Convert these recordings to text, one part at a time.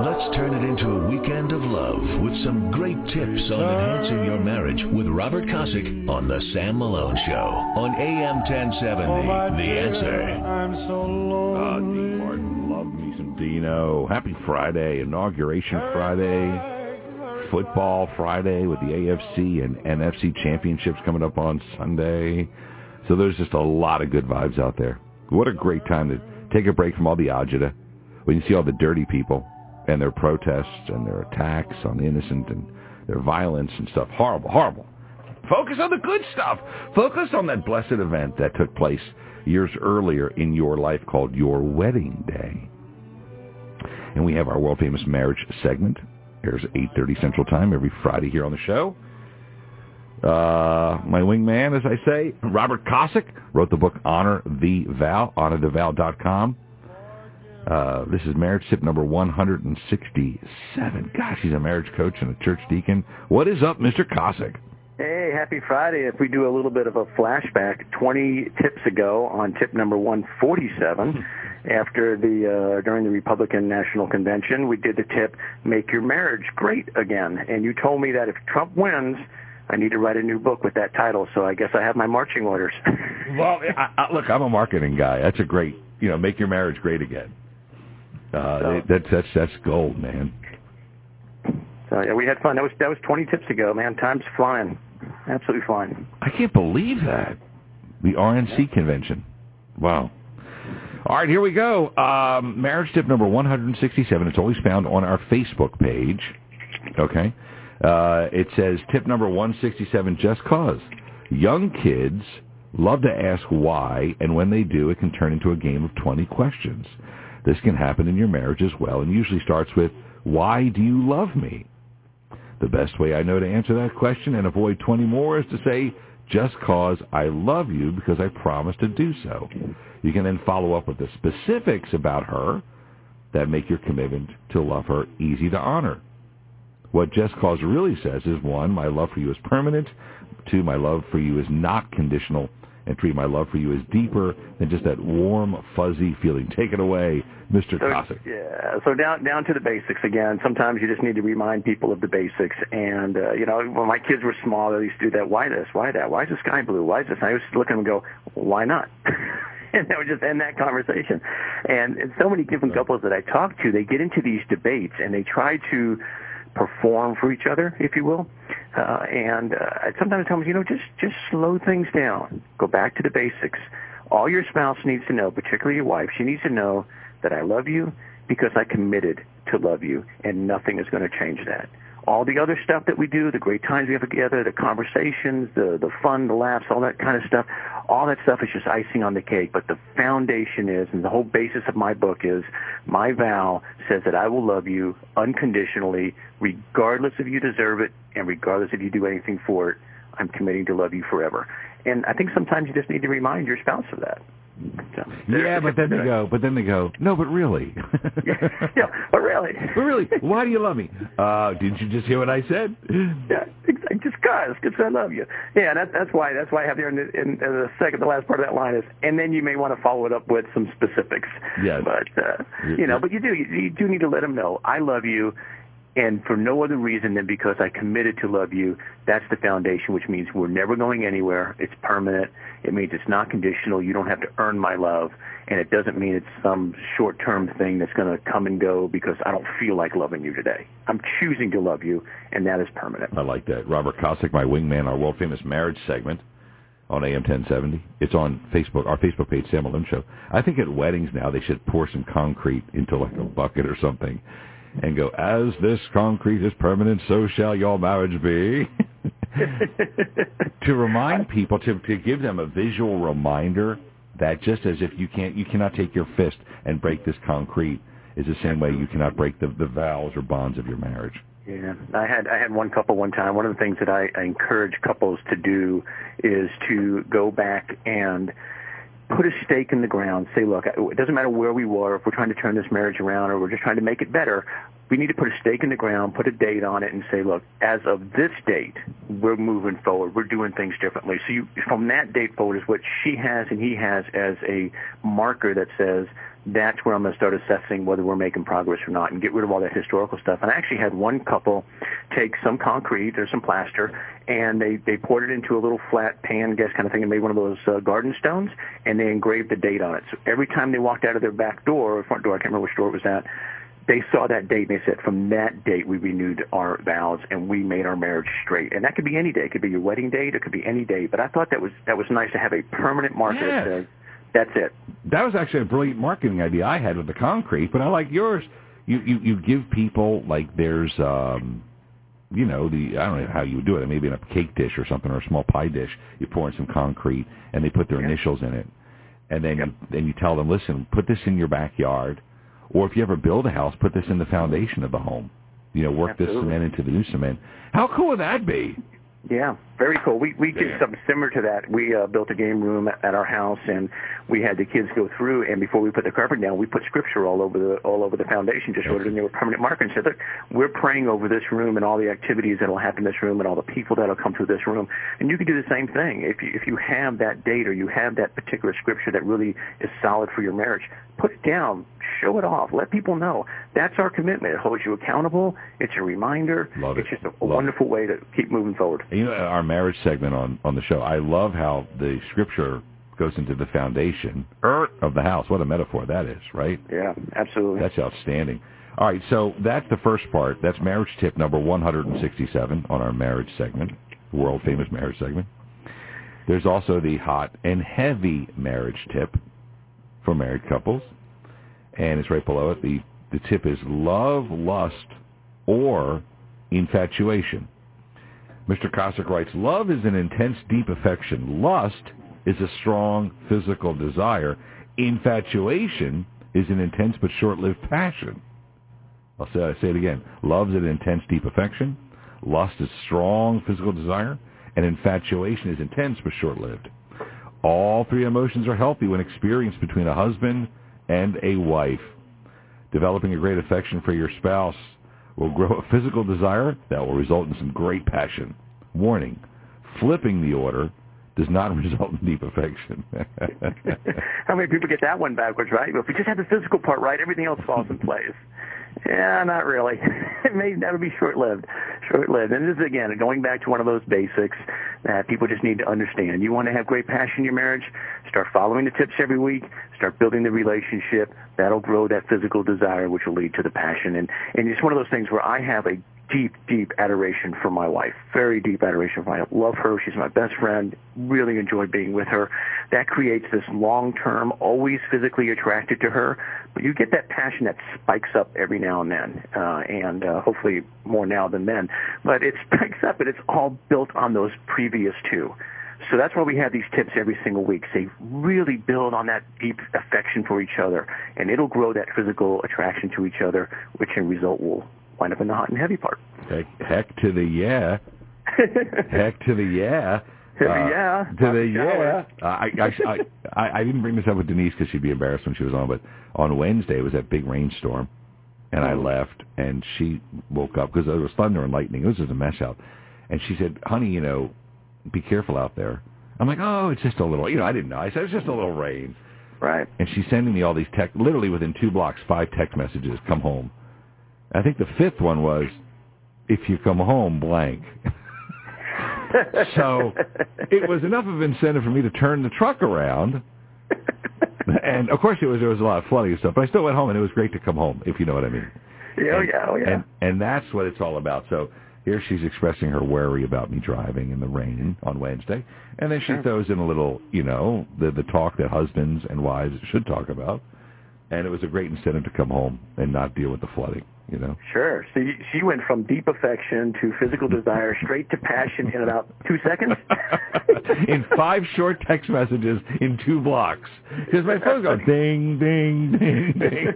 Let's turn it into a weekend of love with some great tips on enhancing your marriage with Robert Kosick on The Sam Malone Show on AM 1070. The Answer. I'm so Ah, Dean. Martin, love me some Dino. Happy Friday, Inauguration Friday, Football Friday with the AFC and NFC championships coming up on Sunday. So there's just a lot of good vibes out there. What a great time to take a break from all the agita when you see all the dirty people and their protests and their attacks on the innocent and their violence and stuff. Horrible, horrible. Focus on the good stuff. Focus on that blessed event that took place years earlier in your life called your wedding day. And we have our world famous marriage segment. Airs 8.30 Central Time every Friday here on the show. Uh, my wingman, as I say, Robert Kosick, wrote the book Honor the Vow, honorthevow.com. Uh, this is marriage tip number 167. Gosh, he's a marriage coach and a church deacon. What is up, Mr. Kosick? Hey, happy Friday. If we do a little bit of a flashback, 20 tips ago on tip number 147, after the uh, during the Republican National Convention, we did the tip make your marriage great again. And you told me that if Trump wins, I need to write a new book with that title. So I guess I have my marching orders. Well, I, I, look, I'm a marketing guy. That's a great, you know, make your marriage great again. Uh, So- that's that's that's gold, man. so yeah, we had fun. That was that was 20 tips ago, man. Time's flying. Absolutely flying. I can't believe that. The RNC convention. Wow. All right, here we go. Um, marriage tip number 167. It's always found on our Facebook page. Okay. Uh, it says tip number 167, just cause. Young kids love to ask why, and when they do, it can turn into a game of 20 questions. This can happen in your marriage as well, and usually starts with, why do you love me? The best way I know to answer that question and avoid 20 more is to say, just cause I love you because I promised to do so. You can then follow up with the specifics about her that make your commitment to love her easy to honor. What just cause really says is one, my love for you is permanent. Two, my love for you is not conditional. And three, my love for you is deeper than just that warm, fuzzy feeling. Take it away, Mr. So, Kosick. yeah, so down down to the basics again. Sometimes you just need to remind people of the basics. And uh, you know, when my kids were small, they used to do that. Why this? Why that? Why is the sky blue? Why is this? And I used to look at them and go, why not? and that would just end that conversation. And, and so many different couples that I talk to, they get into these debates and they try to perform for each other, if you will. Uh, and uh, I sometimes tell them, you know, just just slow things down. Go back to the basics. All your spouse needs to know, particularly your wife, she needs to know that I love you because I committed to love you, and nothing is going to change that. All the other stuff that we do, the great times we have together, the conversations, the the fun, the laughs, all that kind of stuff, all that stuff is just icing on the cake. But the foundation is, and the whole basis of my book is, my vow says that I will love you unconditionally, regardless if you deserve it, and regardless if you do anything for it. I'm committing to love you forever. And I think sometimes you just need to remind your spouse of that. So, Yeah, but then they go, but then they go, no, but really. yeah, yeah, but really. But really, why do you love me? Uh, didn't you just hear what I said? Yeah, exactly. Just cause, because I love you. Yeah, that, that's why. That's why I have there in the, in, in the second, the last part of that line is, and then you may want to follow it up with some specifics. Yes. But uh, you know, but you do, you, you do need to let them know I love you, and for no other reason than because I committed to love you. That's the foundation, which means we're never going anywhere. It's permanent. It means it's not conditional. You don't have to earn my love, and it doesn't mean it's some short-term thing that's going to come and go because I don't feel like loving you today. I'm choosing to love you, and that is permanent. I like that. Robert Kosick, my wingman, our world famous marriage segment on AM 1070. It's on Facebook, our Facebook page, Sam Malone Show. I think at weddings now they should pour some concrete into like a bucket or something and go, as this concrete is permanent, so shall your marriage be. to remind people, to, to give them a visual reminder that just as if you can't, you cannot take your fist and break this concrete is the same way you cannot break the, the vows or bonds of your marriage. Yeah, I had I had one couple one time. One of the things that I, I encourage couples to do is to go back and put a stake in the ground. Say, look, it doesn't matter where we were. If we're trying to turn this marriage around or we're just trying to make it better, we need to put a stake in the ground, put a date on it, and say, look, as of this date, we're moving forward. We're doing things differently. So you, from that date forward is what she has and he has as a marker that says that's where I'm going to start assessing whether we're making progress or not and get rid of all that historical stuff. And I actually had one couple take some concrete or some plaster and they, they poured it into a little flat pan, guess kind of thing, and made one of those uh, garden stones and they engraved the date on it. So every time they walked out of their back door or front door, I can't remember which door it was at, they saw that date and they said from that date we renewed our vows and we made our marriage straight and that could be any day it could be your wedding date it could be any day but i thought that was that was nice to have a permanent marker yes. that says that's it that was actually a brilliant marketing idea i had with the concrete but i like yours you you, you give people like there's um you know the I don't know how you would do it. Maybe in a cake dish or something, or a small pie dish. You pour in some concrete, and they put their yeah. initials in it, and then yep. you, then you tell them, listen, put this in your backyard or if you ever build a house, put this in the foundation of the home. You know, work Absolutely. this cement into the new cement. How cool would that be? Yeah, very cool. We we did something similar to that. We uh, built a game room at our house, and we had the kids go through. And before we put the carpet down, we put scripture all over the all over the foundation. Just wrote it in there with permanent marker and said, "Look, we're praying over this room and all the activities that'll happen in this room and all the people that'll come through this room." And you can do the same thing if you if you have that date or you have that particular scripture that really is solid for your marriage. Put it down, show it off, let people know. That's our commitment. It holds you accountable. It's a reminder. Love it's just a, a wonderful it. way to keep moving forward. You know, our marriage segment on on the show. I love how the scripture goes into the foundation uh-huh. of the house. What a metaphor that is, right? Yeah, absolutely. That's outstanding. All right, so that's the first part. That's marriage tip number 167 on our marriage segment, world famous marriage segment. There's also the hot and heavy marriage tip for married couples, and it's right below it. The the tip is love, lust, or infatuation. Mr. Kosick writes, Love is an intense, deep affection. Lust is a strong physical desire. Infatuation is an intense but short-lived passion. I'll say, I'll say it again. Love is an intense, deep affection. Lust is strong physical desire. And infatuation is intense but short-lived. All three emotions are healthy when experienced between a husband and a wife. Developing a great affection for your spouse will grow a physical desire that will result in some great passion. Warning, flipping the order does not result in deep affection. How many people get that one backwards, right? If we just have the physical part right, everything else falls in place. Yeah, not really. it may that'll be short-lived, short-lived. And this is again going back to one of those basics that people just need to understand. You want to have great passion in your marriage? Start following the tips every week. Start building the relationship. That'll grow that physical desire, which will lead to the passion. And and it's one of those things where I have a deep, deep adoration for my wife. Very deep adoration for my wife. Love her. She's my best friend. Really enjoy being with her. That creates this long-term, always physically attracted to her. But you get that passion that spikes up every now and then, uh, and uh, hopefully more now than then. But it spikes up, and it's all built on those previous two. So that's why we have these tips every single week. Say, really build on that deep affection for each other, and it'll grow that physical attraction to each other, which in result will wind up in the hot and heavy part. Heck, heck to the yeah. heck to the yeah. To the uh, yeah. To the yeah. Uh, I, I, I, I didn't bring this up with Denise because she'd be embarrassed when she was on, but on Wednesday it was that big rainstorm, and I mm. left, and she woke up because there was thunder and lightning. It was just a mess out. And she said, honey, you know, be careful out there. I'm like, oh, it's just a little, you know, I didn't know. I said, it's just a little rain. Right. And she's sending me all these text, literally within two blocks, five text messages, come home. I think the fifth one was, if you come home, blank. so it was enough of incentive for me to turn the truck around. And of course, it was there was a lot of flooding and stuff, but I still went home, and it was great to come home, if you know what I mean. Yeah, oh, yeah, oh, yeah. And, and that's what it's all about. So here she's expressing her worry about me driving in the rain on Wednesday, and then she sure. throws in a little, you know, the the talk that husbands and wives should talk about, and it was a great incentive to come home and not deal with the flooding you know. Sure. So you, she went from deep affection to physical desire straight to passion in about two seconds. in five short text messages in two blocks, because my phone goes ding, ding, ding, ding.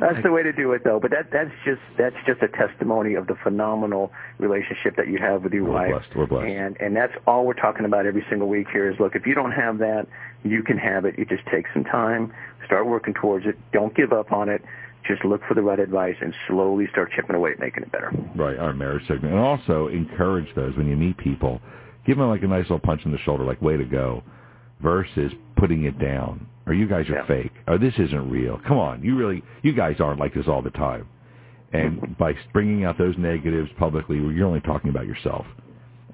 that's the way to do it, though. But that that's just that's just a testimony of the phenomenal relationship that you have with your we're wife. Blessed. We're blessed. And and that's all we're talking about every single week here. Is look, if you don't have that, you can have it. You just take some time, start working towards it. Don't give up on it just look for the right advice and slowly start chipping away at making it better. Right, our marriage segment. And also encourage those when you meet people, give them like a nice little punch in the shoulder, like way to go, versus putting it down. or you guys are Yeah. fake, or this isn't real. Come on, you really, you guys aren't like this all the time. And mm-hmm. by bringing out those negatives publicly, you're only talking about yourself.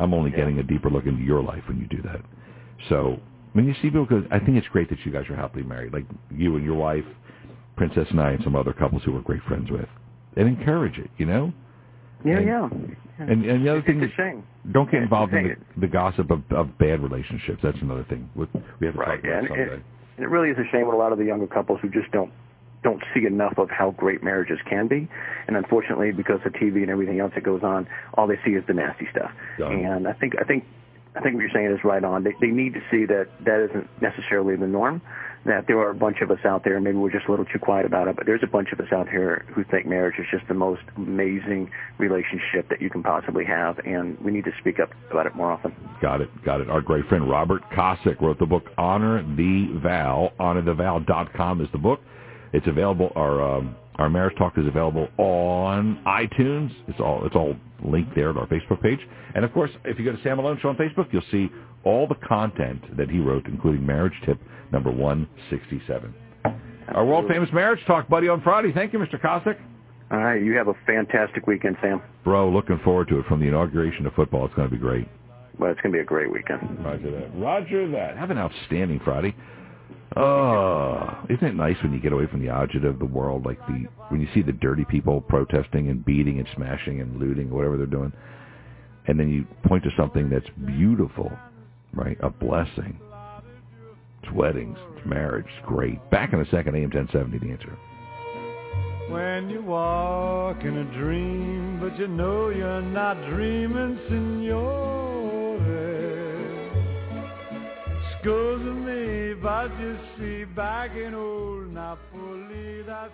I'm only getting a deeper look into your life when you do that. So when you see people, because I think it's great that you guys are happily married, like you and your wife, Princess and I, and some other couples who we're great friends with, and encourage it. You know. Yeah, And- yeah. And and the other It's thing is, don't get involved in the, the gossip of, of bad relationships. That's another thing. We we have to Right. talk about And it someday. it, and it really is a shame with a lot of the younger couples who just don't don't see enough of how great marriages can be. And unfortunately, because of TV and everything else that goes on, all they see is the nasty stuff. Done. And I think I think I think what you're saying is right on. They, they need to see that that isn't necessarily the norm. That there are a bunch of us out there, maybe we're just a little too quiet about it, but there's a bunch of us out here who think marriage is just the most amazing relationship that you can possibly have, and we need to speak up about it more often. Got it, got it. Our great friend Robert Kosick wrote the book Honor the Vow. HonorTheVow.com is the book. It's available. Our um, our marriage talk is available on iTunes. It's all it's all linked there at our Facebook page. And of course, if you go to Sam Malone Show on Facebook, you'll see all the content that he wrote, including marriage tip number one sixty seven. Our world famous marriage talk, buddy, on Friday. Thank you, Mr. Kosick. All right, you have a fantastic weekend, Sam. Bro, looking forward to it. From the inauguration of football, it's going to be great. Well, it's going to be a great weekend. Roger that. Roger that. Have an outstanding Friday. Oh, isn't it nice when you get away from the agita of the world, like the when you see the dirty people protesting and beating and smashing and looting, whatever they're doing, and then you point to something that's beautiful, right? A blessing. It's weddings, it's marriage, it's great. Back in a second, AM 1070, the answer. When you walk in a dream, but you know you're not dreaming, signore. Scusa me, but you see, back in old Napoli, that's